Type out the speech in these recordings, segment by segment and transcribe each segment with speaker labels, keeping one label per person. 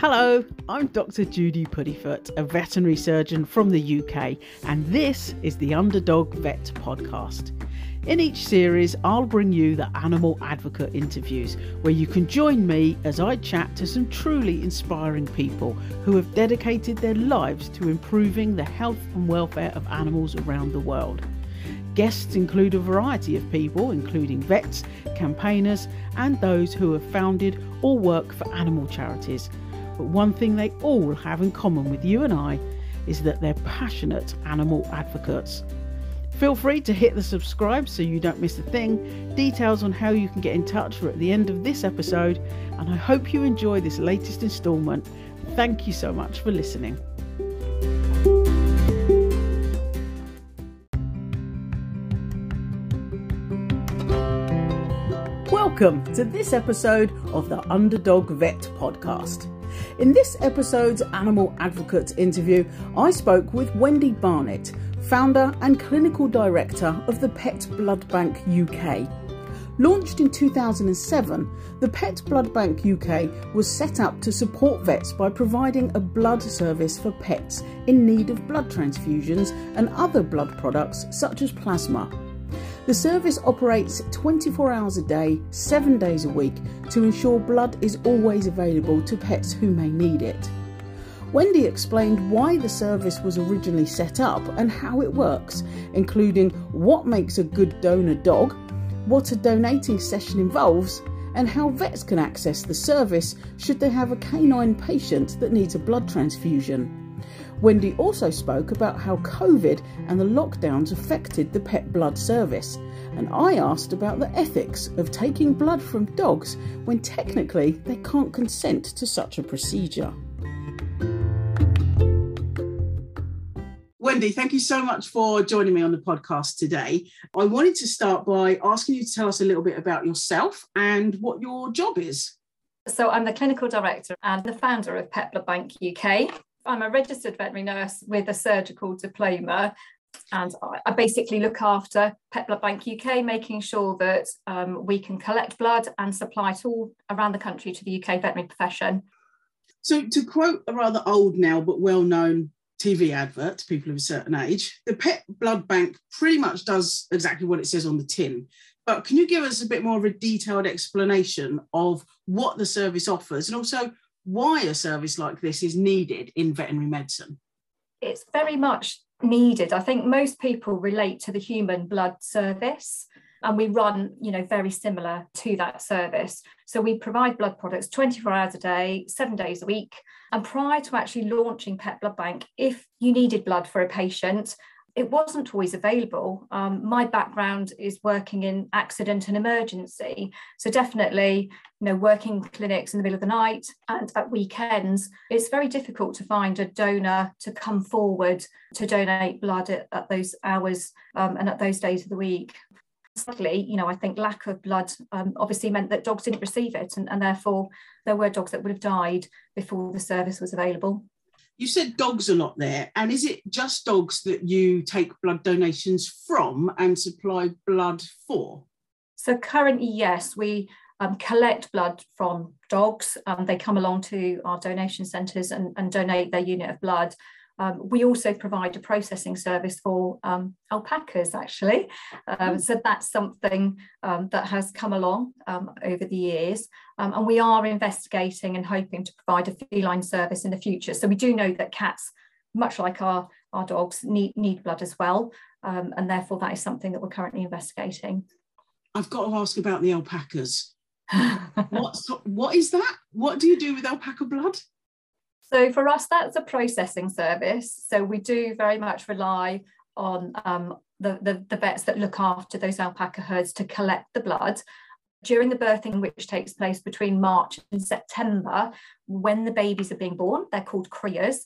Speaker 1: Hello, I'm Dr. Judy Puddifoot, a veterinary surgeon from the UK, and this is the Underdog Vet Podcast. In each series, I'll bring you the animal advocate interviews where you can join me as I chat to some truly inspiring people who have dedicated their lives to improving the health and welfare of animals around the world. Guests include a variety of people, including vets, campaigners, and those who have founded or work for animal charities but one thing they all have in common with you and I is that they're passionate animal advocates. Feel free to hit the subscribe so you don't miss a thing. Details on how you can get in touch are at the end of this episode, and I hope you enjoy this latest instalment. Thank you so much for listening. Welcome to this episode of the Underdog Vet Podcast. In this episode's Animal Advocate interview, I spoke with Wendy Barnett, founder and clinical director of the Pet Blood Bank UK. Launched in 2007, the Pet Blood Bank UK was set up to support vets by providing a blood service for pets in need of blood transfusions and other blood products such as plasma. The service operates 24 hours a day, 7 days a week to ensure blood is always available to pets who may need it. Wendy explained why the service was originally set up and how it works, including what makes a good donor dog, what a donating session involves, and how vets can access the service should they have a canine patient that needs a blood transfusion. Wendy also spoke about how COVID and the lockdowns affected the pet blood service, and I asked about the ethics of taking blood from dogs when technically they can't consent to such a procedure. Wendy, thank you so much for joining me on the podcast today. I wanted to start by asking you to tell us a little bit about yourself and what your job is.
Speaker 2: So, I'm the clinical director and the founder of Pet Blood Bank UK. I'm a registered veterinary nurse with a surgical diploma and I basically look after Pet Blood Bank UK, making sure that um, we can collect blood and supply it all around the country to the UK veterinary profession.
Speaker 1: So, to quote a rather old now but well known TV advert to people of a certain age, the Pet Blood Bank pretty much does exactly what it says on the tin. But can you give us a bit more of a detailed explanation of what the service offers and also why a service like this is needed in veterinary medicine?
Speaker 2: It's very much needed. I think most people relate to the human blood service and we run you know very similar to that service so we provide blood products 24 hours a day 7 days a week and prior to actually launching pet blood bank if you needed blood for a patient it wasn't always available. Um, my background is working in accident and emergency. So definitely, you know, working clinics in the middle of the night and at weekends, it's very difficult to find a donor to come forward to donate blood at, at those hours um, and at those days of the week. Sadly, you know, I think lack of blood um, obviously meant that dogs didn't receive it, and, and therefore there were dogs that would have died before the service was available
Speaker 1: you said dogs a lot there. And is it just dogs that you take blood donations from and supply blood for?
Speaker 2: So currently yes we um, collect blood from dogs. Um, they come along to our donation centres and, and donate their unit of blood um, we also provide a processing service for um, alpacas, actually. Um, hmm. so that's something um, that has come along um, over the years. Um, and we are investigating and hoping to provide a feline service in the future. So we do know that cats, much like our, our dogs, need, need blood as well. and therefore, that is something that we're currently investigating.
Speaker 1: I've got to ask about the alpacas. What's, what is that? What do you do with alpaca blood?
Speaker 2: So for us, that's a processing service. So we do very much rely on um, the, the, the vets that look after those alpaca herds to collect the blood. During the birthing, which takes place between March and September, when the babies are being born, they're called crias.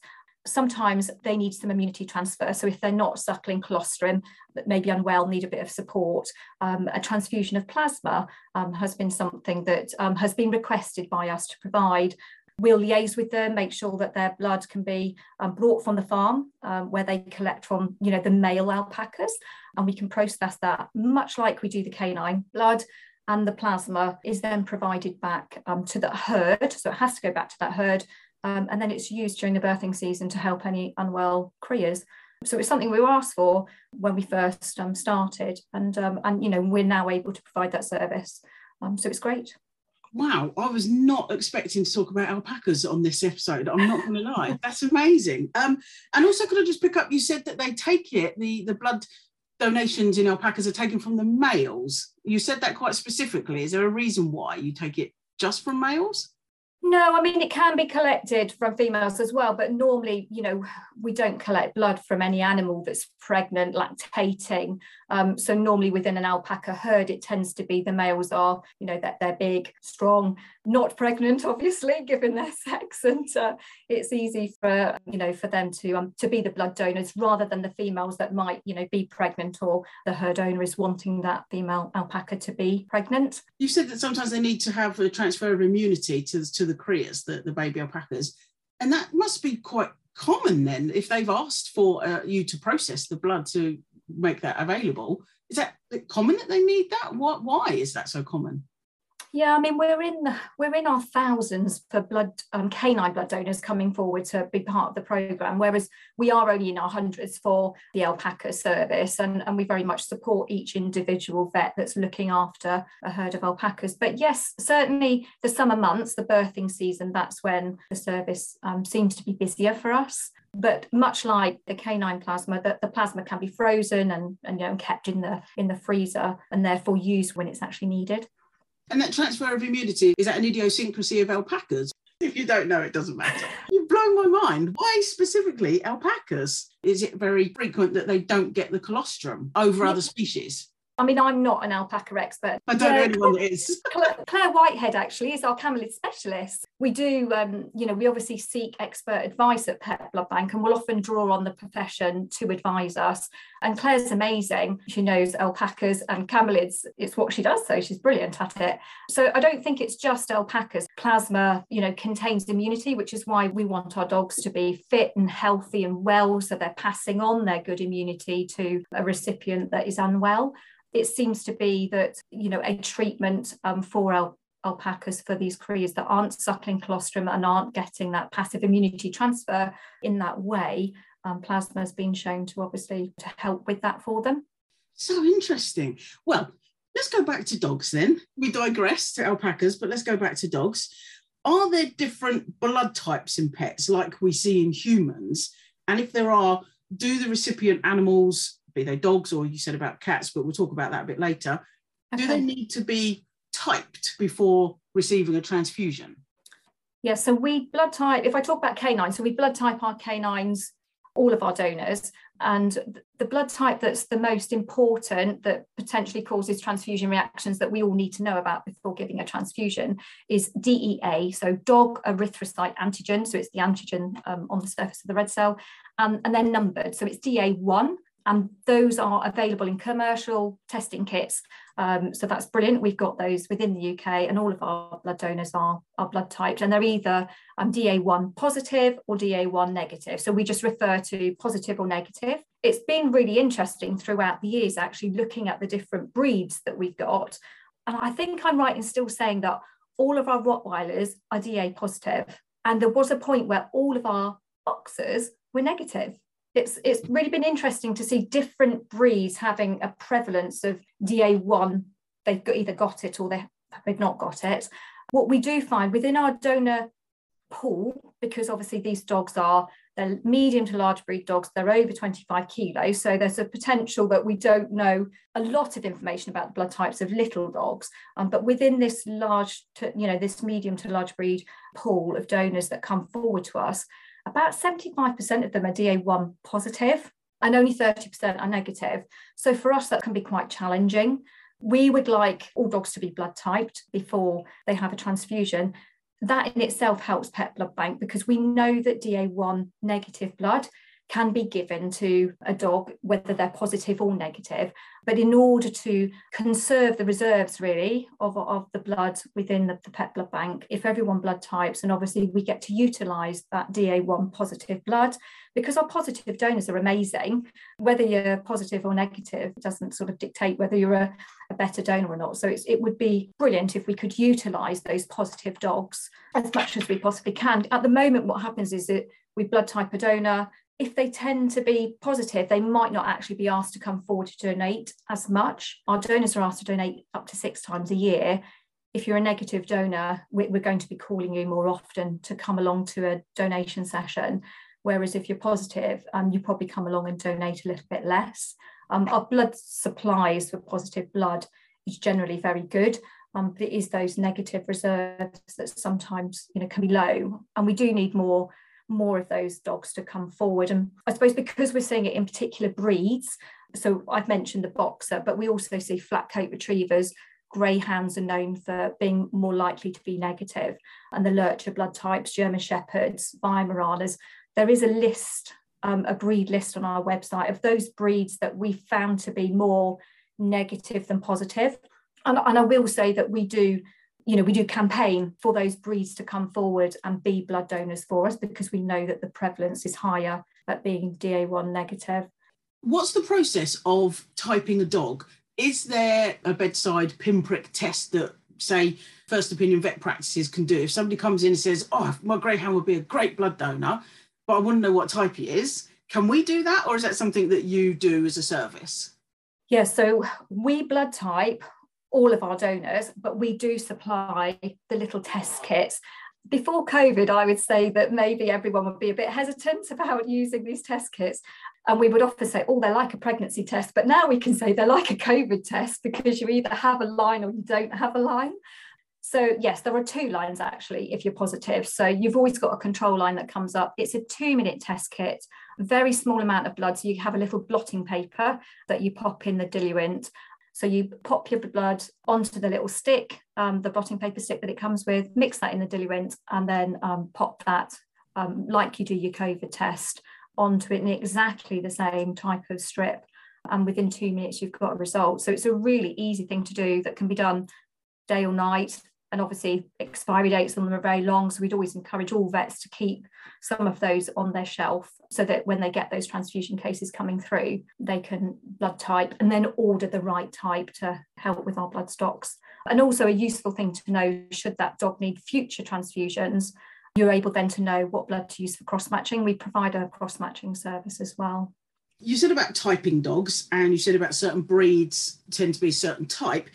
Speaker 2: Sometimes they need some immunity transfer. So if they're not suckling colostrum, that may be unwell, need a bit of support, um, a transfusion of plasma um, has been something that um, has been requested by us to provide We'll liaise with them, make sure that their blood can be um, brought from the farm um, where they collect from, you know, the male alpacas, and we can process that much like we do the canine blood. And the plasma is then provided back um, to the herd. So it has to go back to that herd Um, and then it's used during the birthing season to help any unwell crias. So it's something we were asked for when we first um, started, and um, and you know we're now able to provide that service. So it's great.
Speaker 1: Wow, I was not expecting to talk about alpacas on this episode. I'm not going to lie, that's amazing. Um, and also, could I just pick up? You said that they take it the the blood donations in alpacas are taken from the males. You said that quite specifically. Is there a reason why you take it just from males?
Speaker 2: No, I mean it can be collected from females as well, but normally, you know, we don't collect blood from any animal that's pregnant, lactating. Um, so normally within an alpaca herd, it tends to be the males are, you know, that they're big, strong, not pregnant, obviously, given their sex, and uh, it's easy for you know for them to um, to be the blood donors rather than the females that might, you know, be pregnant or the herd owner is wanting that female alpaca to be pregnant.
Speaker 1: You said that sometimes they need to have a transfer of immunity to to the the crias, the, the baby alpacas. And that must be quite common then if they've asked for uh, you to process the blood to make that available. Is that common that they need that? What, why is that so common?
Speaker 2: Yeah, I mean we're in we're in our thousands for blood um, canine blood donors coming forward to be part of the program, whereas we are only in our hundreds for the alpaca service, and, and we very much support each individual vet that's looking after a herd of alpacas. But yes, certainly the summer months, the birthing season, that's when the service um, seems to be busier for us but much like the canine plasma that the plasma can be frozen and, and you know kept in the in the freezer and therefore used when it's actually needed
Speaker 1: and that transfer of immunity, is that an idiosyncrasy of alpacas? If you don't know, it doesn't matter. You've blown my mind. Why specifically alpacas? Is it very frequent that they don't get the colostrum over other species?
Speaker 2: I mean, I'm not an alpaca expert.
Speaker 1: I don't know anyone that is.
Speaker 2: Claire Whitehead actually is our camelid specialist. We do, um, you know, we obviously seek expert advice at Pet Blood Bank and we'll often draw on the profession to advise us. And Claire's amazing. She knows alpacas and camelids. It's what she does, so she's brilliant at it. So I don't think it's just alpacas. Plasma, you know, contains immunity, which is why we want our dogs to be fit and healthy and well, so they're passing on their good immunity to a recipient that is unwell it seems to be that you know a treatment um, for al- alpacas for these crias that aren't suckling colostrum and aren't getting that passive immunity transfer in that way um, plasma has been shown to obviously to help with that for them
Speaker 1: so interesting well let's go back to dogs then we digress to alpacas but let's go back to dogs are there different blood types in pets like we see in humans and if there are do the recipient animals be they dogs or you said about cats, but we'll talk about that a bit later. Okay. Do they need to be typed before receiving a transfusion?
Speaker 2: Yeah, so we blood type, if I talk about canines, so we blood type our canines, all of our donors, and the blood type that's the most important that potentially causes transfusion reactions that we all need to know about before giving a transfusion is DEA, so dog erythrocyte antigen, so it's the antigen um, on the surface of the red cell, um, and then numbered, so it's DA1, and those are available in commercial testing kits. Um, so that's brilliant. We've got those within the UK, and all of our blood donors are, are blood typed, and they're either um, DA1 positive or DA1 negative. So we just refer to positive or negative. It's been really interesting throughout the years, actually looking at the different breeds that we've got. And I think I'm right in still saying that all of our Rottweilers are DA positive, and there was a point where all of our boxers were negative it's it's really been interesting to see different breeds having a prevalence of DA1. They've got, either got it or they, they've not got it. What we do find within our donor pool, because obviously these dogs are they're medium to large breed dogs, they're over 25 kilos. So there's a potential that we don't know a lot of information about the blood types of little dogs. Um, but within this large, to, you know, this medium to large breed pool of donors that come forward to us, about 75% of them are DA1 positive and only 30% are negative. So for us, that can be quite challenging. We would like all dogs to be blood typed before they have a transfusion. That in itself helps Pet Blood Bank because we know that DA1 negative blood can be given to a dog, whether they're positive or negative. But in order to conserve the reserves, really, of, of the blood within the, the pet blood bank, if everyone blood types, and obviously we get to utilise that DA1 positive blood, because our positive donors are amazing. Whether you're positive or negative doesn't sort of dictate whether you're a, a better donor or not. So it would be brilliant if we could utilise those positive dogs as much as we possibly can. At the moment, what happens is that we blood type a donor, if they tend to be positive, they might not actually be asked to come forward to donate as much. Our donors are asked to donate up to six times a year. If you're a negative donor, we're going to be calling you more often to come along to a donation session. Whereas if you're positive, um, you probably come along and donate a little bit less. Um, our blood supplies for positive blood is generally very good. Um, but it is those negative reserves that sometimes you know can be low, and we do need more more of those dogs to come forward. And I suppose because we're seeing it in particular breeds, so I've mentioned the boxer, but we also see flat coat retrievers. Greyhounds are known for being more likely to be negative, and the lurcher blood types, German Shepherds, Weimaraners. There is a list, um, a breed list on our website of those breeds that we found to be more negative than positive. And, and I will say that we do you know, we do campaign for those breeds to come forward and be blood donors for us because we know that the prevalence is higher at being DA1 negative.
Speaker 1: What's the process of typing a dog? Is there a bedside pinprick test that, say, first opinion vet practices can do? If somebody comes in and says, Oh, my greyhound would be a great blood donor, but I wouldn't know what type he is, can we do that? Or is that something that you do as a service?
Speaker 2: Yeah, so we blood type all of our donors, but we do supply the little test kits. Before COVID, I would say that maybe everyone would be a bit hesitant about using these test kits. And we would often say, oh, they're like a pregnancy test. But now we can say they're like a COVID test because you either have a line or you don't have a line. So, yes, there are two lines actually if you're positive. So, you've always got a control line that comes up. It's a two minute test kit, very small amount of blood. So, you have a little blotting paper that you pop in the diluent. So you pop your blood onto the little stick, um, the blotting paper stick that it comes with, mix that in the diluent, and then um, pop that, um, like you do your COVID test, onto it in exactly the same type of strip. And within two minutes, you've got a result. So it's a really easy thing to do that can be done day or night and obviously expiry dates on them are very long so we'd always encourage all vets to keep some of those on their shelf so that when they get those transfusion cases coming through they can blood type and then order the right type to help with our blood stocks. And also a useful thing to know should that dog need future transfusions you're able then to know what blood to use for cross matching we provide a cross matching service as well.
Speaker 1: You said about typing dogs and you said about certain breeds tend to be a certain type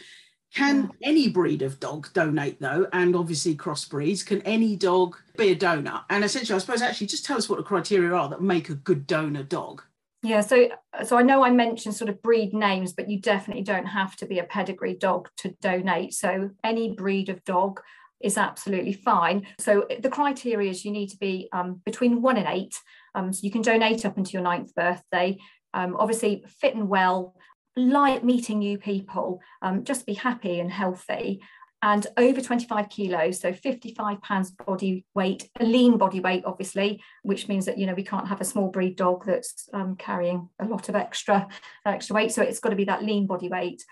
Speaker 1: can any breed of dog donate though? And obviously crossbreeds. Can any dog be a donor? And essentially, I suppose actually just tell us what the criteria are that make a good donor dog.
Speaker 2: Yeah, so so I know I mentioned sort of breed names, but you definitely don't have to be a pedigree dog to donate. So any breed of dog is absolutely fine. So the criteria is you need to be um, between one and eight. Um, so you can donate up until your ninth birthday. Um, obviously fit and well, like meeting new people, um, just be happy and healthy. And over 25 kilos, so 55 pounds body weight, a lean body weight, obviously, which means that you know we can't have a small breed dog that's um, carrying a lot of extra extra weight. So it's got to be that lean body weight.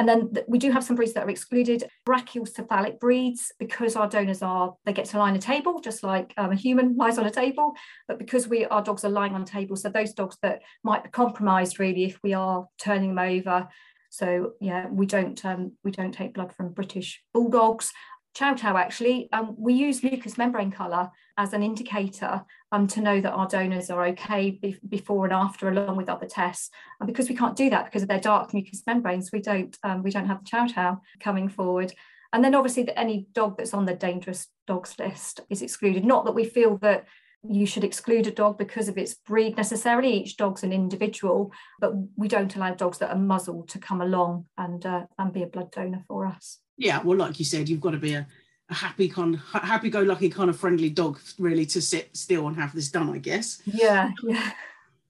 Speaker 2: And then we do have some breeds that are excluded, brachycephalic breeds, because our donors are, they get to lie on a table, just like um, a human lies on a table. But because we our dogs are lying on tables, so those dogs that might be compromised really if we are turning them over. So yeah, we don't um, we don't take blood from British bulldogs. Chow Chow actually, um, we use mucous membrane colour as an indicator um, to know that our donors are okay be- before and after, along with other tests. And because we can't do that because of their dark mucous membranes, we don't um, we don't have the Chow Chow coming forward. And then obviously that any dog that's on the dangerous dogs list is excluded. Not that we feel that you should exclude a dog because of its breed necessarily. Each dog's an individual, but we don't allow dogs that are muzzled to come along and uh, and be a blood donor for us.
Speaker 1: Yeah, well, like you said, you've got to be a, a happy kind, happy-go-lucky kind of friendly dog, really, to sit still and have this done. I guess.
Speaker 2: Yeah, yeah.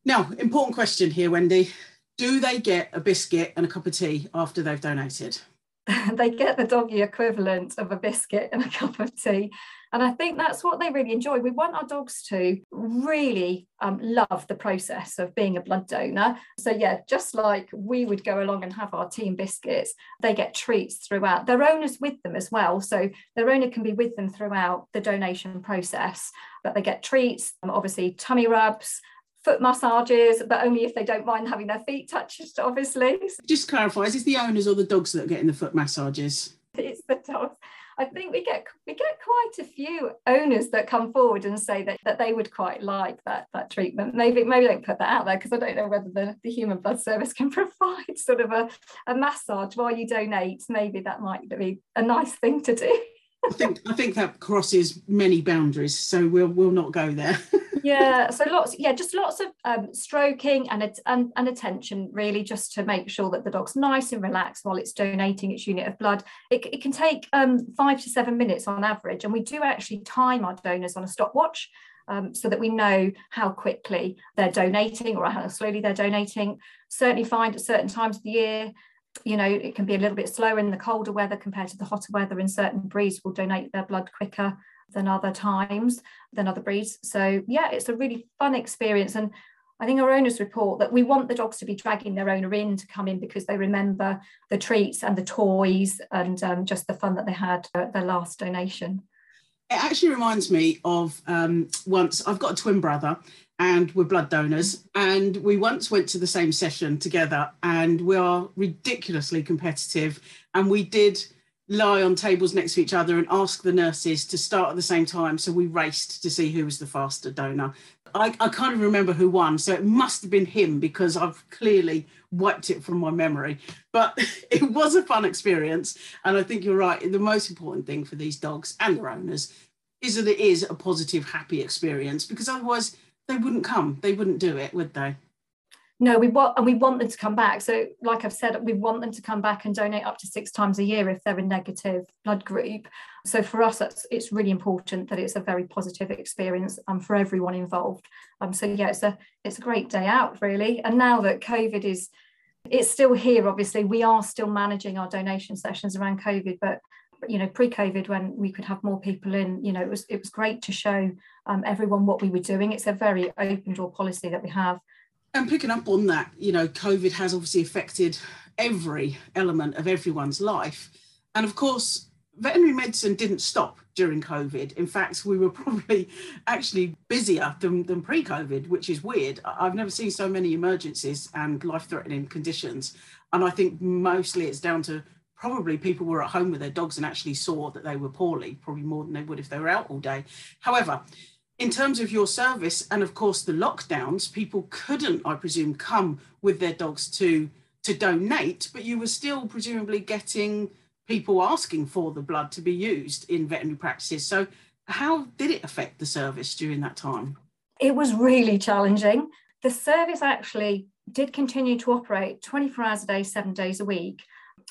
Speaker 1: Now, important question here, Wendy. Do they get a biscuit and a cup of tea after they've donated?
Speaker 2: they get the doggy equivalent of a biscuit and a cup of tea. And I think that's what they really enjoy. We want our dogs to really um, love the process of being a blood donor. So, yeah, just like we would go along and have our team biscuits, they get treats throughout. Their owners with them as well. So, their owner can be with them throughout the donation process, but they get treats, um, obviously, tummy rubs, foot massages, but only if they don't mind having their feet touched, obviously.
Speaker 1: Just clarify, is it the owners or the dogs that are getting the foot massages?
Speaker 2: It's the dogs. I think we get we get quite a few owners that come forward and say that, that they would quite like that that treatment. Maybe maybe don't put that out there because I don't know whether the, the human blood service can provide sort of a, a massage while you donate. Maybe that might be a nice thing to do.
Speaker 1: I think I think that crosses many boundaries, so we'll we'll not go there.
Speaker 2: yeah, so lots, yeah, just lots of um, stroking and, and and attention, really, just to make sure that the dog's nice and relaxed while it's donating its unit of blood. It, it can take um, five to seven minutes on average, and we do actually time our donors on a stopwatch. Um, so that we know how quickly they're donating or how slowly they're donating. Certainly find at certain times of the year you know, it can be a little bit slower in the colder weather compared to the hotter weather, and certain breeds will donate their blood quicker than other times, than other breeds. So, yeah, it's a really fun experience. And I think our owners report that we want the dogs to be dragging their owner in to come in because they remember the treats and the toys and um, just the fun that they had at their last donation.
Speaker 1: It actually reminds me of um, once I've got a twin brother and we're blood donors. And we once went to the same session together, and we are ridiculously competitive. And we did lie on tables next to each other and ask the nurses to start at the same time. So we raced to see who was the faster donor. I, I kind of remember who won, so it must have been him because I've clearly wiped it from my memory. But it was a fun experience. And I think you're right. The most important thing for these dogs and their owners is that it is a positive, happy experience because otherwise, they wouldn't come. They wouldn't do it, would they?
Speaker 2: No, we want and we want them to come back. So, like I've said, we want them to come back and donate up to six times a year if they're a negative blood group. So for us, it's, it's really important that it's a very positive experience um, for everyone involved. Um, so yeah, it's a it's a great day out really. And now that COVID is it's still here, obviously, we are still managing our donation sessions around COVID, but you know pre-covid when we could have more people in you know it was it was great to show um, everyone what we were doing it's a very open door policy that we have
Speaker 1: and picking up on that you know covid has obviously affected every element of everyone's life. And of course veterinary medicine didn't stop during covid. In fact we were probably actually busier than, than pre-covid which is weird. I've never seen so many emergencies and life-threatening conditions. And i think mostly it's down to probably people were at home with their dogs and actually saw that they were poorly, probably more than they would if they were out all day. However, in terms of your service and of course the lockdowns, people couldn't, I presume, come with their dogs to to donate, but you were still presumably getting people asking for the blood to be used in veterinary practices. So how did it affect the service during that time?
Speaker 2: It was really challenging. The service actually did continue to operate 24 hours a day, seven days a week.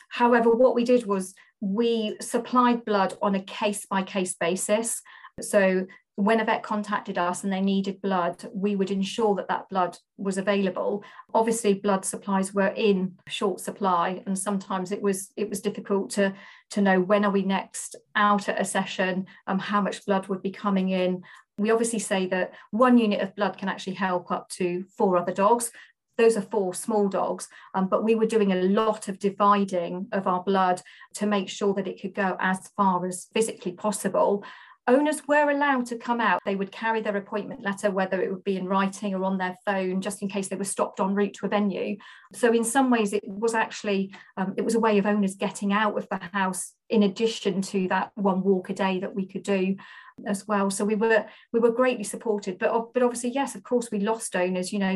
Speaker 2: However, what we did was we supplied blood on a case by case basis. So when a vet contacted us and they needed blood, we would ensure that that blood was available. Obviously, blood supplies were in short supply, and sometimes it was it was difficult to to know when are we next out at a session, um, how much blood would be coming in. We obviously say that one unit of blood can actually help up to four other dogs those are four small dogs, um, but we were doing a lot of dividing of our blood to make sure that it could go as far as physically possible. Owners were allowed to come out. They would carry their appointment letter, whether it would be in writing or on their phone, just in case they were stopped en route to a venue. So, in some ways, it was actually um, it was a way of owners getting out of the house in addition to that one walk a day that we could do as well. So we were we were greatly supported. But but obviously, yes, of course, we lost owners. You know,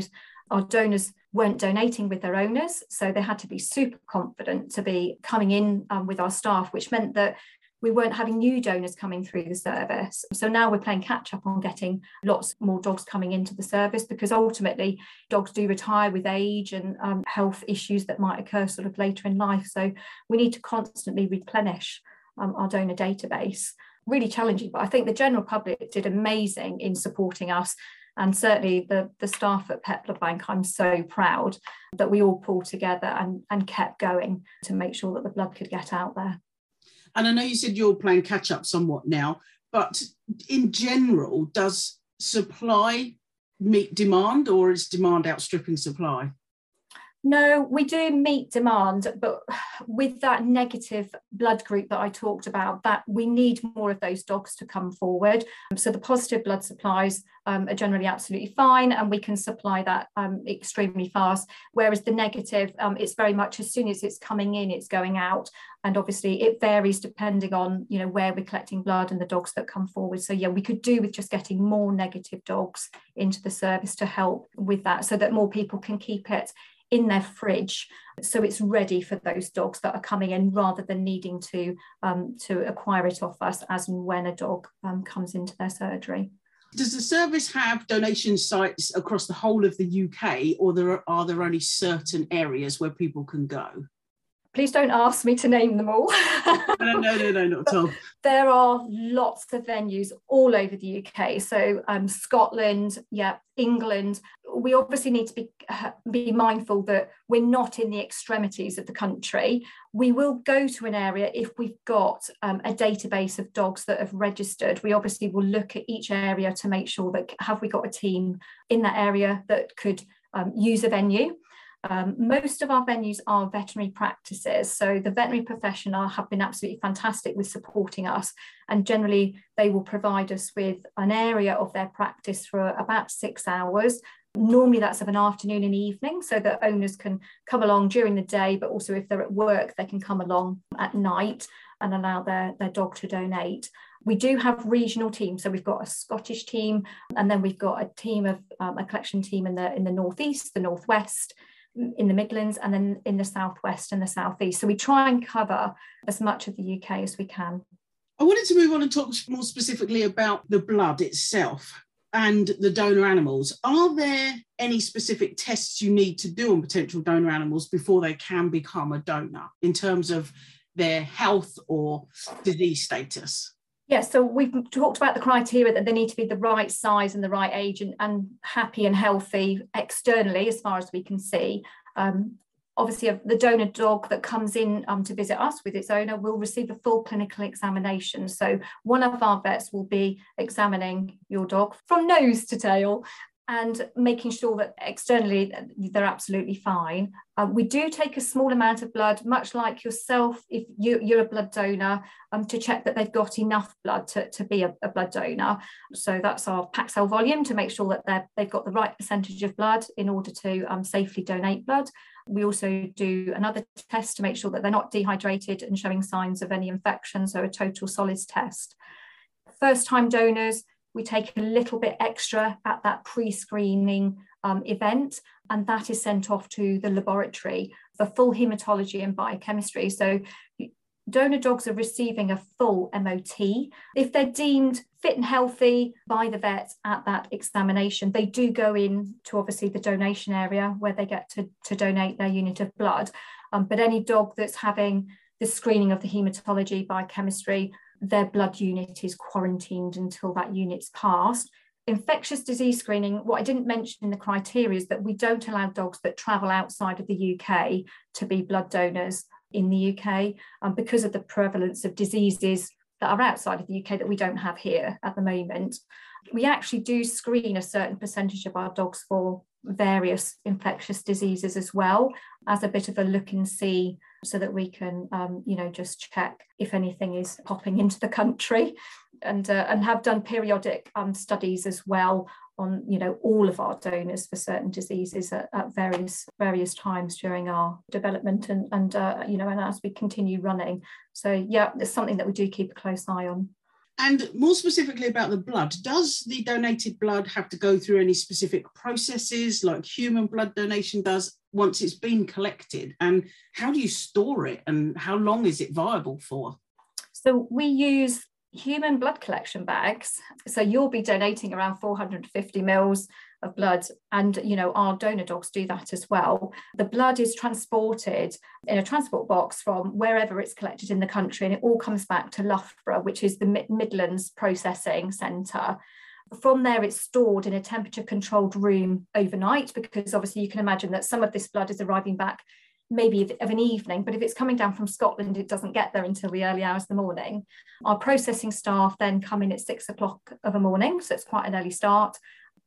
Speaker 2: our donors weren't donating with their owners, so they had to be super confident to be coming in um, with our staff, which meant that we weren't having new donors coming through the service. So now we're playing catch up on getting lots more dogs coming into the service because ultimately dogs do retire with age and um, health issues that might occur sort of later in life. So we need to constantly replenish um, our donor database. Really challenging, but I think the general public did amazing in supporting us and certainly the, the staff at Blood Bank, I'm so proud that we all pulled together and, and kept going to make sure that the blood could get out there.
Speaker 1: And I know you said you're playing catch up somewhat now, but in general, does supply meet demand or is demand outstripping supply?
Speaker 2: No, we do meet demand, but with that negative blood group that I talked about, that we need more of those dogs to come forward. So the positive blood supplies um, are generally absolutely fine, and we can supply that um, extremely fast. Whereas the negative, um, it's very much as soon as it's coming in, it's going out, and obviously it varies depending on you know where we're collecting blood and the dogs that come forward. So yeah, we could do with just getting more negative dogs into the service to help with that, so that more people can keep it in their fridge so it's ready for those dogs that are coming in rather than needing to um, to acquire it off us as and when a dog um, comes into their surgery.
Speaker 1: Does the service have donation sites across the whole of the UK or there are, are there only certain areas where people can go?
Speaker 2: Please don't ask me to name them all.
Speaker 1: no, no, no, no, not at all.
Speaker 2: There are lots of venues all over the UK. So um, Scotland, yeah, England. We obviously need to be uh, be mindful that we're not in the extremities of the country. We will go to an area if we've got um, a database of dogs that have registered. We obviously will look at each area to make sure that have we got a team in that area that could um, use a venue. Um, most of our venues are veterinary practices. So the veterinary professional have been absolutely fantastic with supporting us. And generally, they will provide us with an area of their practice for about six hours. Normally, that's of an afternoon and evening, so that owners can come along during the day, but also if they're at work, they can come along at night and allow their, their dog to donate. We do have regional teams, so we've got a Scottish team, and then we've got a team of um, a collection team in the in the northeast, the northwest, in the Midlands and then in the southwest and the southeast. So we try and cover as much of the UK as we can.
Speaker 1: I wanted to move on and talk more specifically about the blood itself and the donor animals. Are there any specific tests you need to do on potential donor animals before they can become a donor in terms of their health or disease status?
Speaker 2: Yes, so we've talked about the criteria that they need to be the right size and the right age and, and happy and healthy externally, as far as we can see. Um, obviously, the donor dog that comes in um, to visit us with its owner will receive a full clinical examination. So, one of our vets will be examining your dog from nose to tail and making sure that externally they're absolutely fine. Uh, we do take a small amount of blood, much like yourself, if you, are a blood donor, um, to check that they've got enough blood to, to be a, a blood donor. So that's our pack cell volume to make sure that they've got the right percentage of blood in order to um, safely donate blood. We also do another test to make sure that they're not dehydrated and showing signs of any infection, so a total solids test. First time donors, we take a little bit extra at that pre-screening um, event and that is sent off to the laboratory for full hematology and biochemistry so donor dogs are receiving a full MOT. If they're deemed fit and healthy by the vet at that examination, they do go in to obviously the donation area where they get to, to donate their unit of blood. Um, but any dog that's having the screening of the hematology, biochemistry, their blood unit is quarantined until that unit's passed. Infectious disease screening, what I didn't mention in the criteria is that we don't allow dogs that travel outside of the UK to be blood donors in the UK um, because of the prevalence of diseases that are outside of the UK that we don't have here at the moment. We actually do screen a certain percentage of our dogs for various infectious diseases as well as a bit of a look and see so that we can um, you know just check if anything is popping into the country. And uh, and have done periodic um, studies as well on you know all of our donors for certain diseases at, at various various times during our development and and uh, you know and as we continue running. So yeah it's something that we do keep a close eye on
Speaker 1: and more specifically about the blood, does the donated blood have to go through any specific processes like human blood donation does once it's been collected? And how do you store it and how long is it viable for?
Speaker 2: So we use human blood collection bags. So you'll be donating around 450 mils of blood and you know our donor dogs do that as well the blood is transported in a transport box from wherever it's collected in the country and it all comes back to loughborough which is the midlands processing centre from there it's stored in a temperature controlled room overnight because obviously you can imagine that some of this blood is arriving back maybe of an evening, but if it's coming down from Scotland, it doesn't get there until the early hours of the morning. Our processing staff then come in at six o'clock of a morning, so it's quite an early start.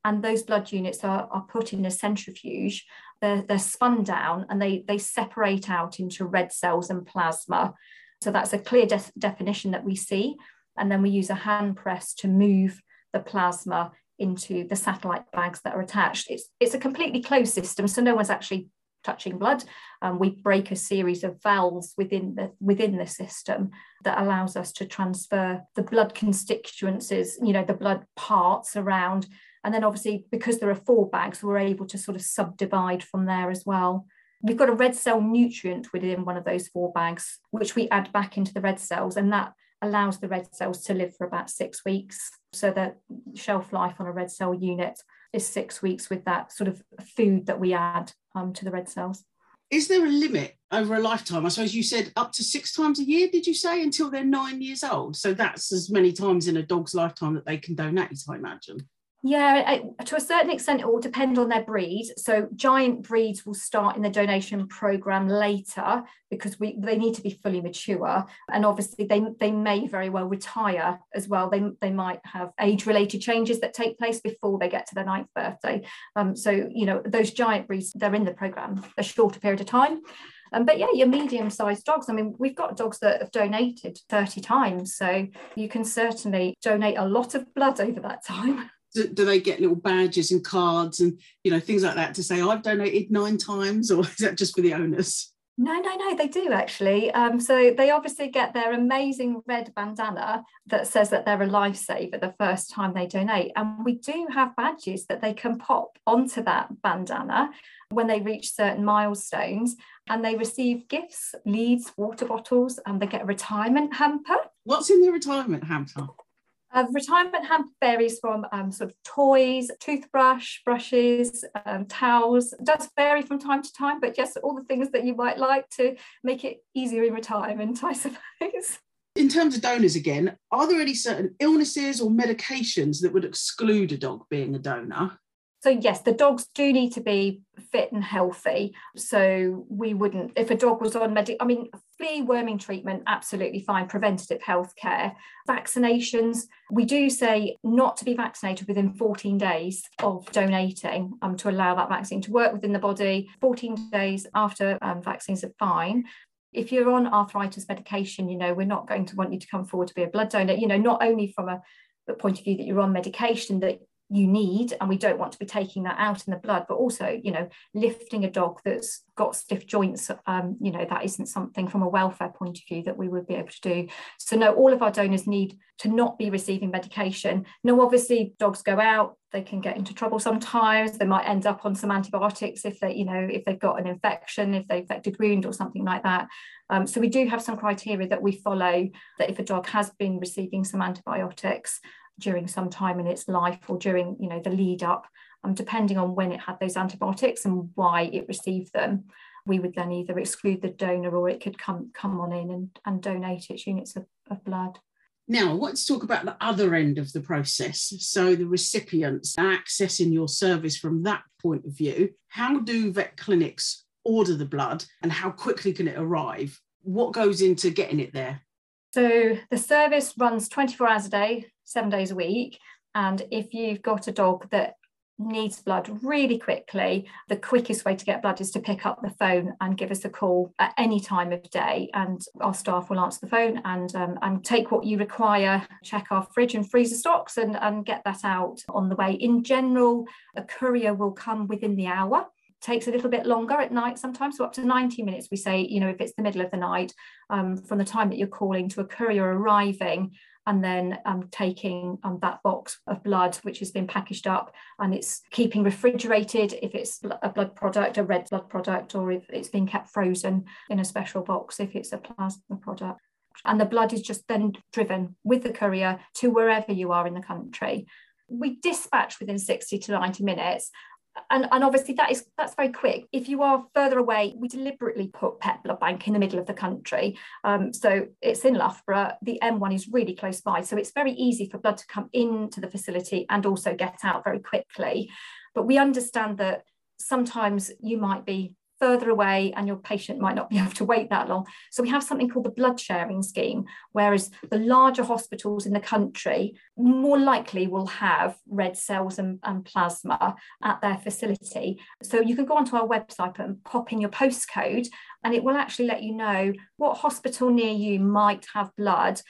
Speaker 2: And those blood units are, are put in a centrifuge. They're, they're spun down and they, they separate out into red cells and plasma. So that's a clear de- definition that we see. And then we use a hand press to move the plasma into the satellite bags that are attached. It's, it's a completely closed system, so no one's actually touching blood. Um, we break a series of valves within the within the system that allows us to transfer the blood constituencies, you know, the blood parts around. And then obviously, because there are four bags, we're able to sort of subdivide from there as well. We've got a red cell nutrient within one of those four bags, which we add back into the red cells, and that allows the red cells to live for about six weeks. So the shelf life on a red cell unit is six weeks with that sort of food that we add um, to the red cells.
Speaker 1: Is there a limit over a lifetime? I suppose you said up to six times a year, did you say, until they're nine years old? So that's as many times in a dog's lifetime that they can donate, I imagine.
Speaker 2: Yeah, to a certain extent, it will depend on their breed. So giant breeds will start in the donation program later because we they need to be fully mature, and obviously they they may very well retire as well. They they might have age related changes that take place before they get to their ninth birthday. Um, so you know those giant breeds they're in the program a shorter period of time. Um, but yeah, your medium sized dogs. I mean, we've got dogs that have donated 30 times. So you can certainly donate a lot of blood over that time.
Speaker 1: do, do, they get little badges and cards and you know things like that to say I've donated nine times, or is that just for the owners?
Speaker 2: No, no, no, they do actually. Um, so they obviously get their amazing red bandana that says that they're a lifesaver the first time they donate. And we do have badges that they can pop onto that bandana when they reach certain milestones and they receive gifts, leads, water bottles, and they get a retirement hamper.
Speaker 1: What's in the retirement hamper?
Speaker 2: Uh, retirement hamper varies from um, sort of toys, toothbrush, brushes, um, towels. It does vary from time to time, but just all the things that you might like to make it easier in retirement, I suppose.
Speaker 1: In terms of donors again, are there any certain illnesses or medications that would exclude a dog being a donor?
Speaker 2: So yes, the dogs do need to be fit and healthy. So we wouldn't, if a dog was on medic, I mean, flea worming treatment, absolutely fine. Preventative health care, vaccinations. We do say not to be vaccinated within 14 days of donating um, to allow that vaccine to work within the body. 14 days after um, vaccines are fine if you're on arthritis medication, you know, we're not going to want you to come forward to be a blood donor, you know, not only from a, a point of view that you're on medication, that you need and we don't want to be taking that out in the blood but also you know lifting a dog that's got stiff joints um, you know that isn't something from a welfare point of view that we would be able to do. So no all of our donors need to not be receiving medication. No obviously dogs go out they can get into trouble sometimes they might end up on some antibiotics if they you know if they've got an infection if they've infected wound or something like that. Um, so we do have some criteria that we follow that if a dog has been receiving some antibiotics during some time in its life or during you know the lead up um, depending on when it had those antibiotics and why it received them we would then either exclude the donor or it could come come on in and, and donate its units of, of blood
Speaker 1: now, I want to talk about the other end of the process. So, the recipients accessing your service from that point of view. How do vet clinics order the blood and how quickly can it arrive? What goes into getting it there?
Speaker 2: So, the service runs 24 hours a day, seven days a week. And if you've got a dog that needs blood really quickly, the quickest way to get blood is to pick up the phone and give us a call at any time of day. And our staff will answer the phone and, um, and take what you require, check our fridge and freezer stocks, and, and get that out on the way. In general, a courier will come within the hour takes a little bit longer at night sometimes so up to 90 minutes we say you know if it's the middle of the night um, from the time that you're calling to a courier arriving and then um, taking um, that box of blood, which has been packaged up, and it's keeping refrigerated if it's a blood product, a red blood product, or if it's been kept frozen in a special box if it's a plasma product. And the blood is just then driven with the courier to wherever you are in the country. We dispatch within 60 to 90 minutes and, and obviously that is that's very quick. If you are further away, we deliberately put Pet Blood Bank in the middle of the country. Um, so it's in Loughborough. The M1 is really close by, so it's very easy for blood to come into the facility and also get out very quickly. But we understand that sometimes you might be further away and your patient might not be able to wait that long. So we have something called the blood sharing scheme, whereas the larger hospitals in the country more likely will have red cells and, and plasma at their facility. So you can go onto our website and pop in your postcode and it will actually let you know what hospital near you might have blood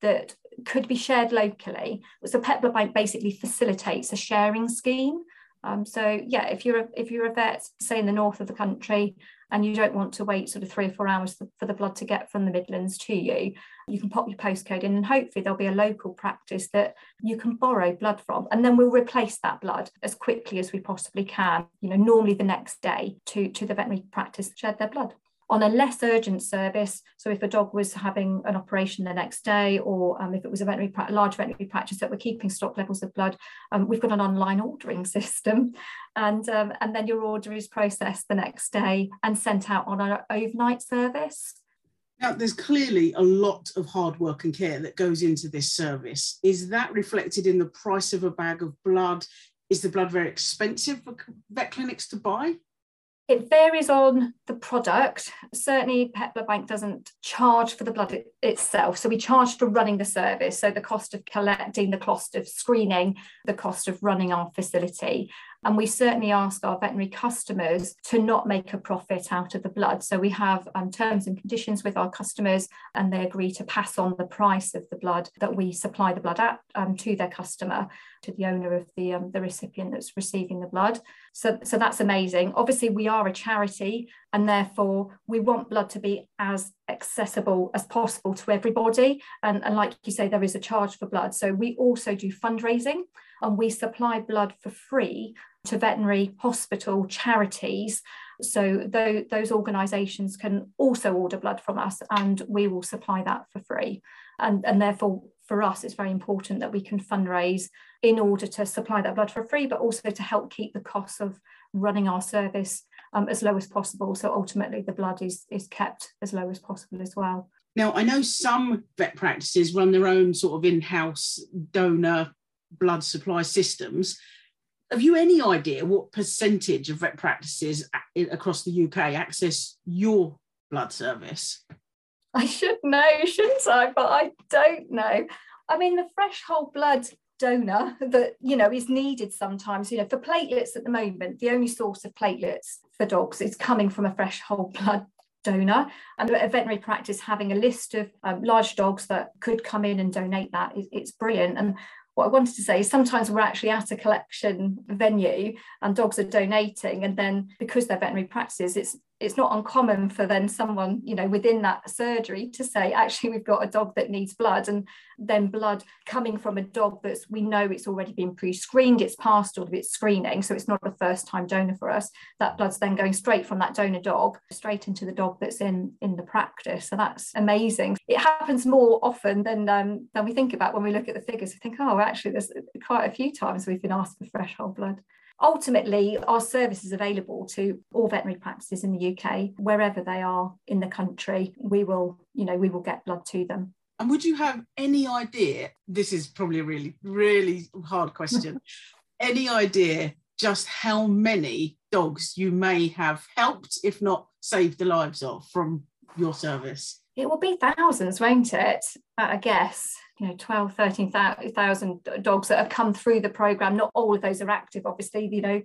Speaker 2: that could be shared locally. So Blood Bank basically facilitates a sharing scheme. Um, so yeah, if you're a, if you're a vet, say in the north of the country, and you don't want to wait sort of three or four hours for the blood to get from the Midlands to you, you can pop your postcode in, and hopefully there'll be a local practice that you can borrow blood from, and then we'll replace that blood as quickly as we possibly can. You know, normally the next day to to the veterinary practice shed their blood on a less urgent service. So if a dog was having an operation the next day, or um, if it was a veterinary large veterinary practice that were keeping stock levels of blood, um, we've got an online ordering system, and um, and then your order is processed the next day and sent out on our overnight service.
Speaker 1: Now, there's clearly a lot of hard work and care that goes into this service. Is that reflected in the price of a bag of blood? Is the blood very expensive for vet clinics to buy?
Speaker 2: It varies on the product. Certainly, Blood Bank doesn't charge for the blood it, itself. So we charge for running the service. So the cost of collecting, the cost of screening, the cost of running our facility. And we certainly ask our veterinary customers to not make a profit out of the blood. So we have um, terms and conditions with our customers, and they agree to pass on the price of the blood that we supply the blood at um, to their customer, to the owner of the, um, the recipient that's receiving the blood. So, so that's amazing. Obviously, we are a charity, and therefore we want blood to be as accessible as possible to everybody. And, and like you say, there is a charge for blood. So we also do fundraising and we supply blood for free to veterinary hospital charities. So th- those organisations can also order blood from us and we will supply that for free. And, and therefore, for us, it's very important that we can fundraise in order to supply that blood for free, but also to help keep the costs of running our service um, as low as possible. So ultimately, the blood is, is kept as low as possible as well. Now, I know some vet practices run their own sort of in house donor blood supply systems. Have you any idea what percentage of vet practices across the UK access your blood service? I should know, shouldn't I? But I don't know. I mean, the fresh whole blood donor that you know is needed sometimes you know for platelets at the moment the only source of platelets for dogs is coming from a fresh whole blood donor and a veterinary practice having a list of um, large dogs that could come in and donate that is, it's brilliant and what I wanted to say is sometimes we're actually at a collection venue and dogs are donating, and then because they're veterinary practices, it's it's not uncommon for then someone you know within that surgery to say actually we've got a dog that needs blood and then blood coming from a dog that's we know it's already been pre-screened it's passed all of its screening so it's not a first time donor for us. That blood's then going straight from that donor dog straight into the dog that's in in the practice. So that's amazing. It happens more often than um, than we think about when we look at the figures. We think oh actually there's quite a few times we've been asked for fresh whole blood ultimately our service is available to all veterinary practices in the UK wherever they are in the country. We will you know we will get blood to them. And would you have any idea this is probably a really really hard question any idea just how many dogs you may have helped if not saved the lives of from your service? It will be thousands won't it? I guess you know 12 13,000 dogs that have come through the program. Not all of those are active obviously you know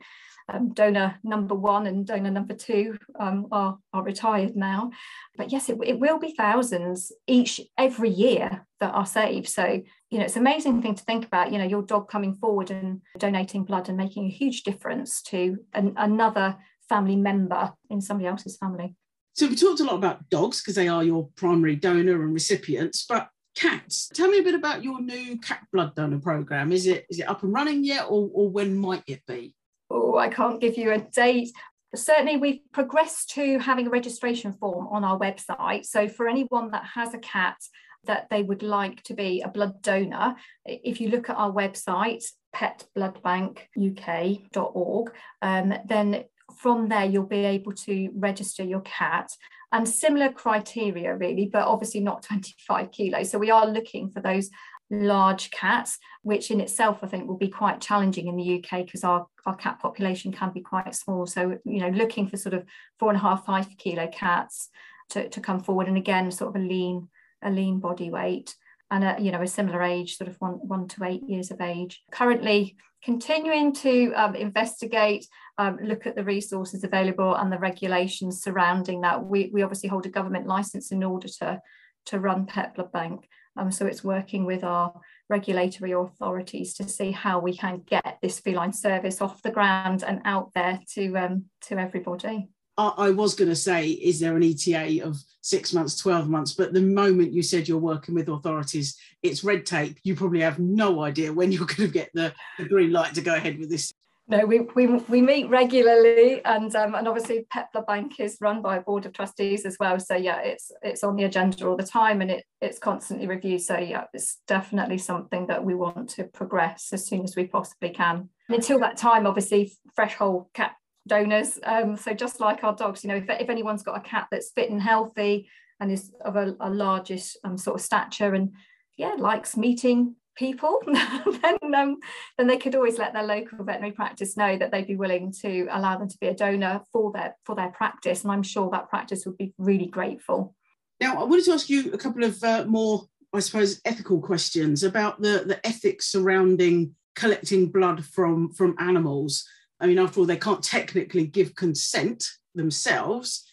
Speaker 2: um, donor number one and donor number two um, are, are retired now. But yes it, it will be thousands each every year that are saved. So you know it's an amazing thing to think about you know your dog coming forward and donating blood and making a huge difference to an, another family member in somebody else's family. So we talked a lot about dogs because they are your primary donor and recipients but cats. Tell me a bit about your new cat blood donor program. Is it is it up and running yet, or, or when might it be? Oh, I can't give you a date. Certainly, we've progressed to having a registration form on our website. So, for anyone that has a cat that they would like to be a blood donor, if you look at our website, petbloodbankuk.org, um, then from there you'll be able to register your cat and similar criteria really but obviously not 25 kilos so we are looking for those large cats, which in itself I think will be quite challenging in the UK because our, our cat population can be quite small. So, you know, looking for sort of four and a half, five kilo cats to, to come forward. And again, sort of a lean, a lean body weight and a, you know, a similar age, sort of one, one to eight years of age. Currently continuing to um, investigate, um, look at the resources available and the regulations surrounding that. We, we obviously hold a government license in order to, to run Blood Bank. Um, so it's working with our regulatory authorities to see how we can get this feline service off the ground and out there to um, to everybody.
Speaker 1: I, was going to say, is there an ETA of six months, 12 months? But the moment you said you're working with authorities, it's red tape. You probably have no idea when you're going to get the, the green light to go ahead with this
Speaker 2: no, we, we, we meet regularly, and um, and obviously Blood Bank is run by a board of trustees as well. So yeah, it's it's on the agenda all the time, and it it's constantly reviewed. So yeah, it's definitely something that we want to progress as soon as we possibly can. And until that time, obviously, fresh whole cat donors. Um, so just like our dogs, you know, if, if anyone's got a cat that's fit and healthy and is of a, a largish um, sort of stature and yeah, likes meeting people, then um, then they could always let their local veterinary practice know that they'd be willing to allow them to be a donor for their for their practice, and I'm sure that practice would be really grateful.
Speaker 1: Now, I wanted to ask you a couple of uh, more, I suppose, ethical questions about the the ethics surrounding collecting blood from from animals. I mean, after all, they can't technically give consent themselves.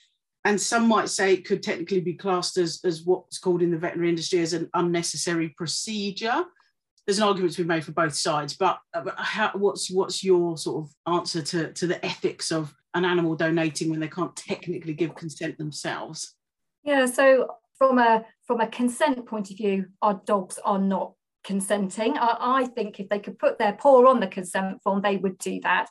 Speaker 1: And some might say it could technically be classed as, as what's called in the veterinary industry as an unnecessary procedure there's an argument to be made for both sides, but, uh, but how, what's what's your sort of answer to, to the ethics of an animal donating when they can't technically give consent themselves?
Speaker 2: Yeah, so from a from a consent point of view, our dogs are not consenting. I, I think if they could put their paw on the consent form, they would do that.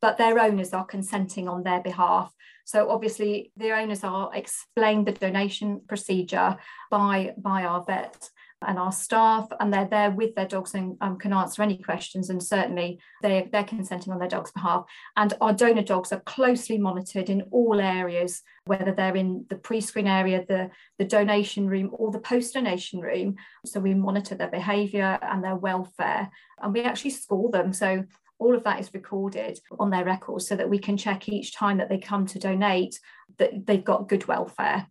Speaker 2: But their owners are consenting on their behalf. So obviously, the owners are explained the donation procedure by by our vet and our staff, and they're there with their dogs and um, can answer any questions. And certainly they, they're consenting on their dog's behalf. And our donor dogs are closely monitored in all areas, whether they're in the pre screen area, the, the donation room, or the post donation room. So we monitor their behaviour and their welfare, and we actually score them. So all of that is recorded on their records so that we can check each time that they come to donate that they've got good welfare.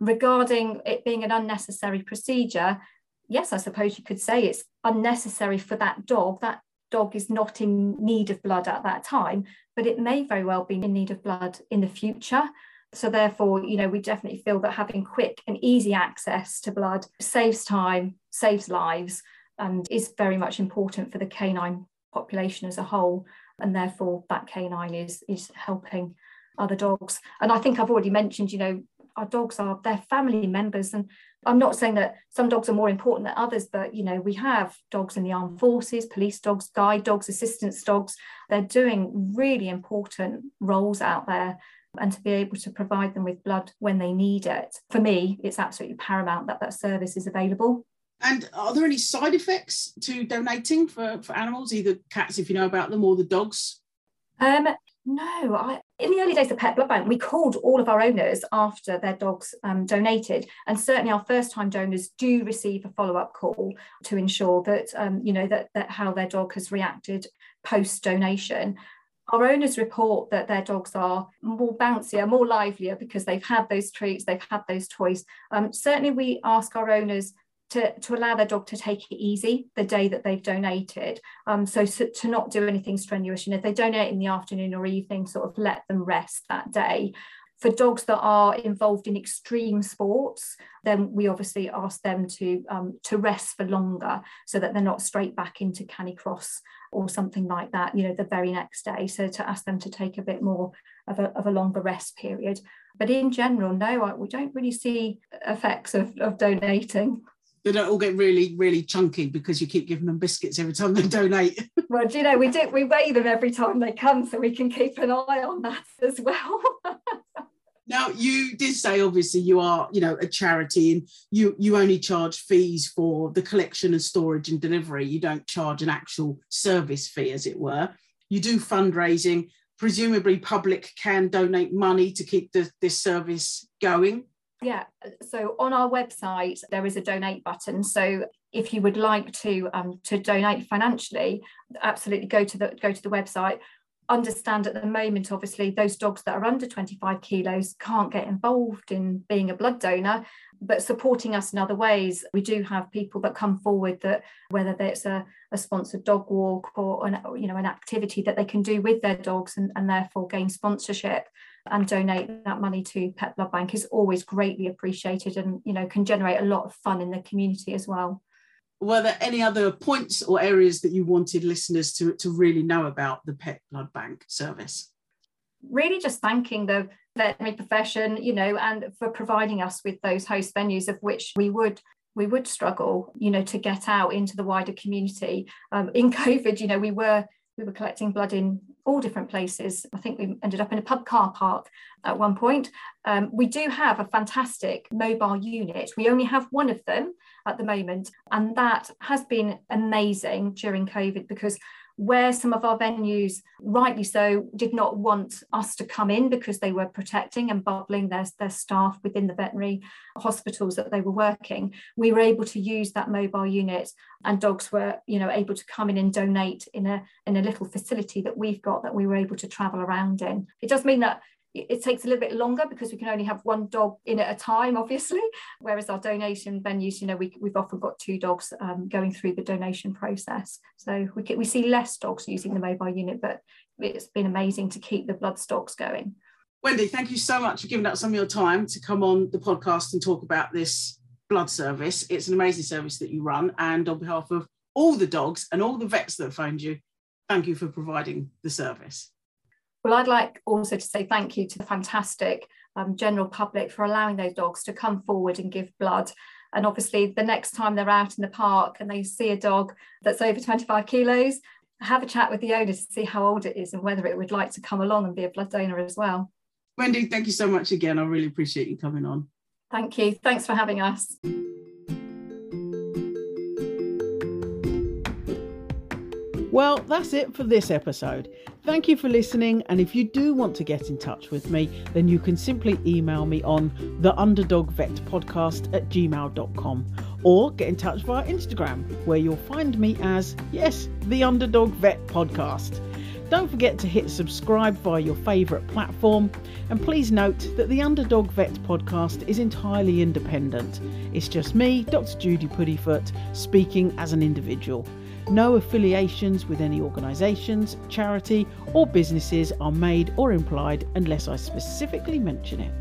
Speaker 2: Regarding it being an unnecessary procedure, yes, I suppose you could say it's unnecessary for that dog. That dog is not in need of blood at that time, but it may very well be in need of blood in the future. So therefore, you know, we definitely feel that having quick and easy access to blood saves time, saves lives, and is very much important for the canine population as a whole. And therefore, that canine is is helping other dogs. And I think I've already mentioned, you know, our dogs are their family members and I'm not saying that some dogs are more important than others, but you know, we have dogs in the armed forces, police dogs, guide dogs, assistance dogs. They're doing really important roles out there. And to be able to provide them with blood when they need it, for me, it's absolutely paramount that that service is available.
Speaker 1: And are there any side effects to donating for, for animals, either cats, if you know about them, or the dogs?
Speaker 2: Um, no, I, in the early days of Pet Blood Bank, we called all of our owners after their dogs um, donated, and certainly our first-time donors do receive a follow-up call to ensure that um, you know that, that how their dog has reacted post-donation. Our owners report that their dogs are more bouncier, more livelier because they've had those treats, they've had those toys. Um, certainly, we ask our owners to, to allow their dog to take it easy the day that they've donated. Um, so, so to not do anything strenuous. Know, if they donate in the afternoon or evening, sort of let them rest that day. For dogs that are involved in extreme sports, then we obviously ask them to um, to rest for longer so that they're not straight back into canicross or something like that, you know, the very next day. So to ask them to take a bit more of a, of a longer rest period. But in general, no, we don't really see effects of, of donating
Speaker 1: they don't all get really, really chunky because you keep giving them biscuits every time they donate.
Speaker 2: well, do you know, we do we weigh them every time they come so we can keep an eye on that as well.
Speaker 1: now you did say obviously you are, you know, a charity and you you only charge fees for the collection and storage and delivery. You don't charge an actual service fee, as it were. You do fundraising. Presumably public can donate money to keep the, this service going
Speaker 2: Yeah, so on our website there is a donate button. So if you would like to um, to donate financially, absolutely go to the go to the website understand at the moment, obviously, those dogs that are under 25 kilos can't get involved in being a blood donor, but supporting us in other ways. We do have people that come forward that whether it's a, a sponsored dog walk or an, you know an activity that they can do with their dogs and, and therefore gain sponsorship and donate that money to Pet Blood Bank is always greatly appreciated and you know can generate a lot of fun in the community as well
Speaker 1: were there any other points or areas that you wanted listeners to, to really know about the Pet Blood Bank service?
Speaker 2: Really, just thanking the veterinary profession, you know, and for providing us with those host venues of which we would we would struggle, you know, to get out into the wider community. Um, in COVID, you know, we were we were collecting blood in all different places. I think we ended up in a pub car park at one point. Um, we do have a fantastic mobile unit. We only have one of them at the moment, and that has been amazing during COVID because where some of our venues, rightly so, did not want us to come in because they were protecting and bubbling their, their staff within the veterinary hospitals that they were working, we were able to use that mobile unit and dogs were, you know, able to come in and donate in a in a little facility that we've got that we were able to travel around in. It does mean that it takes a little bit longer because we can only have one dog in at a time, obviously. Whereas our donation venues, you know, we, we've often got two dogs um, going through the donation process. So we, we see less dogs using the mobile unit, but it's been amazing to keep the blood stocks going.
Speaker 1: Wendy, thank you so much for giving up some of your time to come on the podcast and talk about this blood service. It's an amazing service that you run. And on behalf of all the dogs and all the vets that phoned you, thank you for providing the service.
Speaker 2: Well, I'd like also to say thank you to the fantastic um, general public for allowing those dogs to come forward and give blood. And obviously, the next time they're out in the park and they see a dog that's over 25 kilos, have a chat with the owner to see how old it is and whether it would like to come along and be a blood donor as well.
Speaker 1: Wendy, thank you so much again. I really appreciate you coming on.
Speaker 2: Thank you. Thanks for having us.
Speaker 1: Well, that's it for this episode. Thank you for listening, and if you do want to get in touch with me, then you can simply email me on the underdog vet podcast at gmail.com or get in touch via Instagram, where you'll find me as, yes, the Underdog Vet Podcast. Don't forget to hit subscribe via your favourite platform, and please note that the Underdog Vet podcast is entirely independent. It's just me, Dr. Judy Puddifoot, speaking as an individual. No affiliations with any organisations, charity, or businesses are made or implied unless I specifically mention it.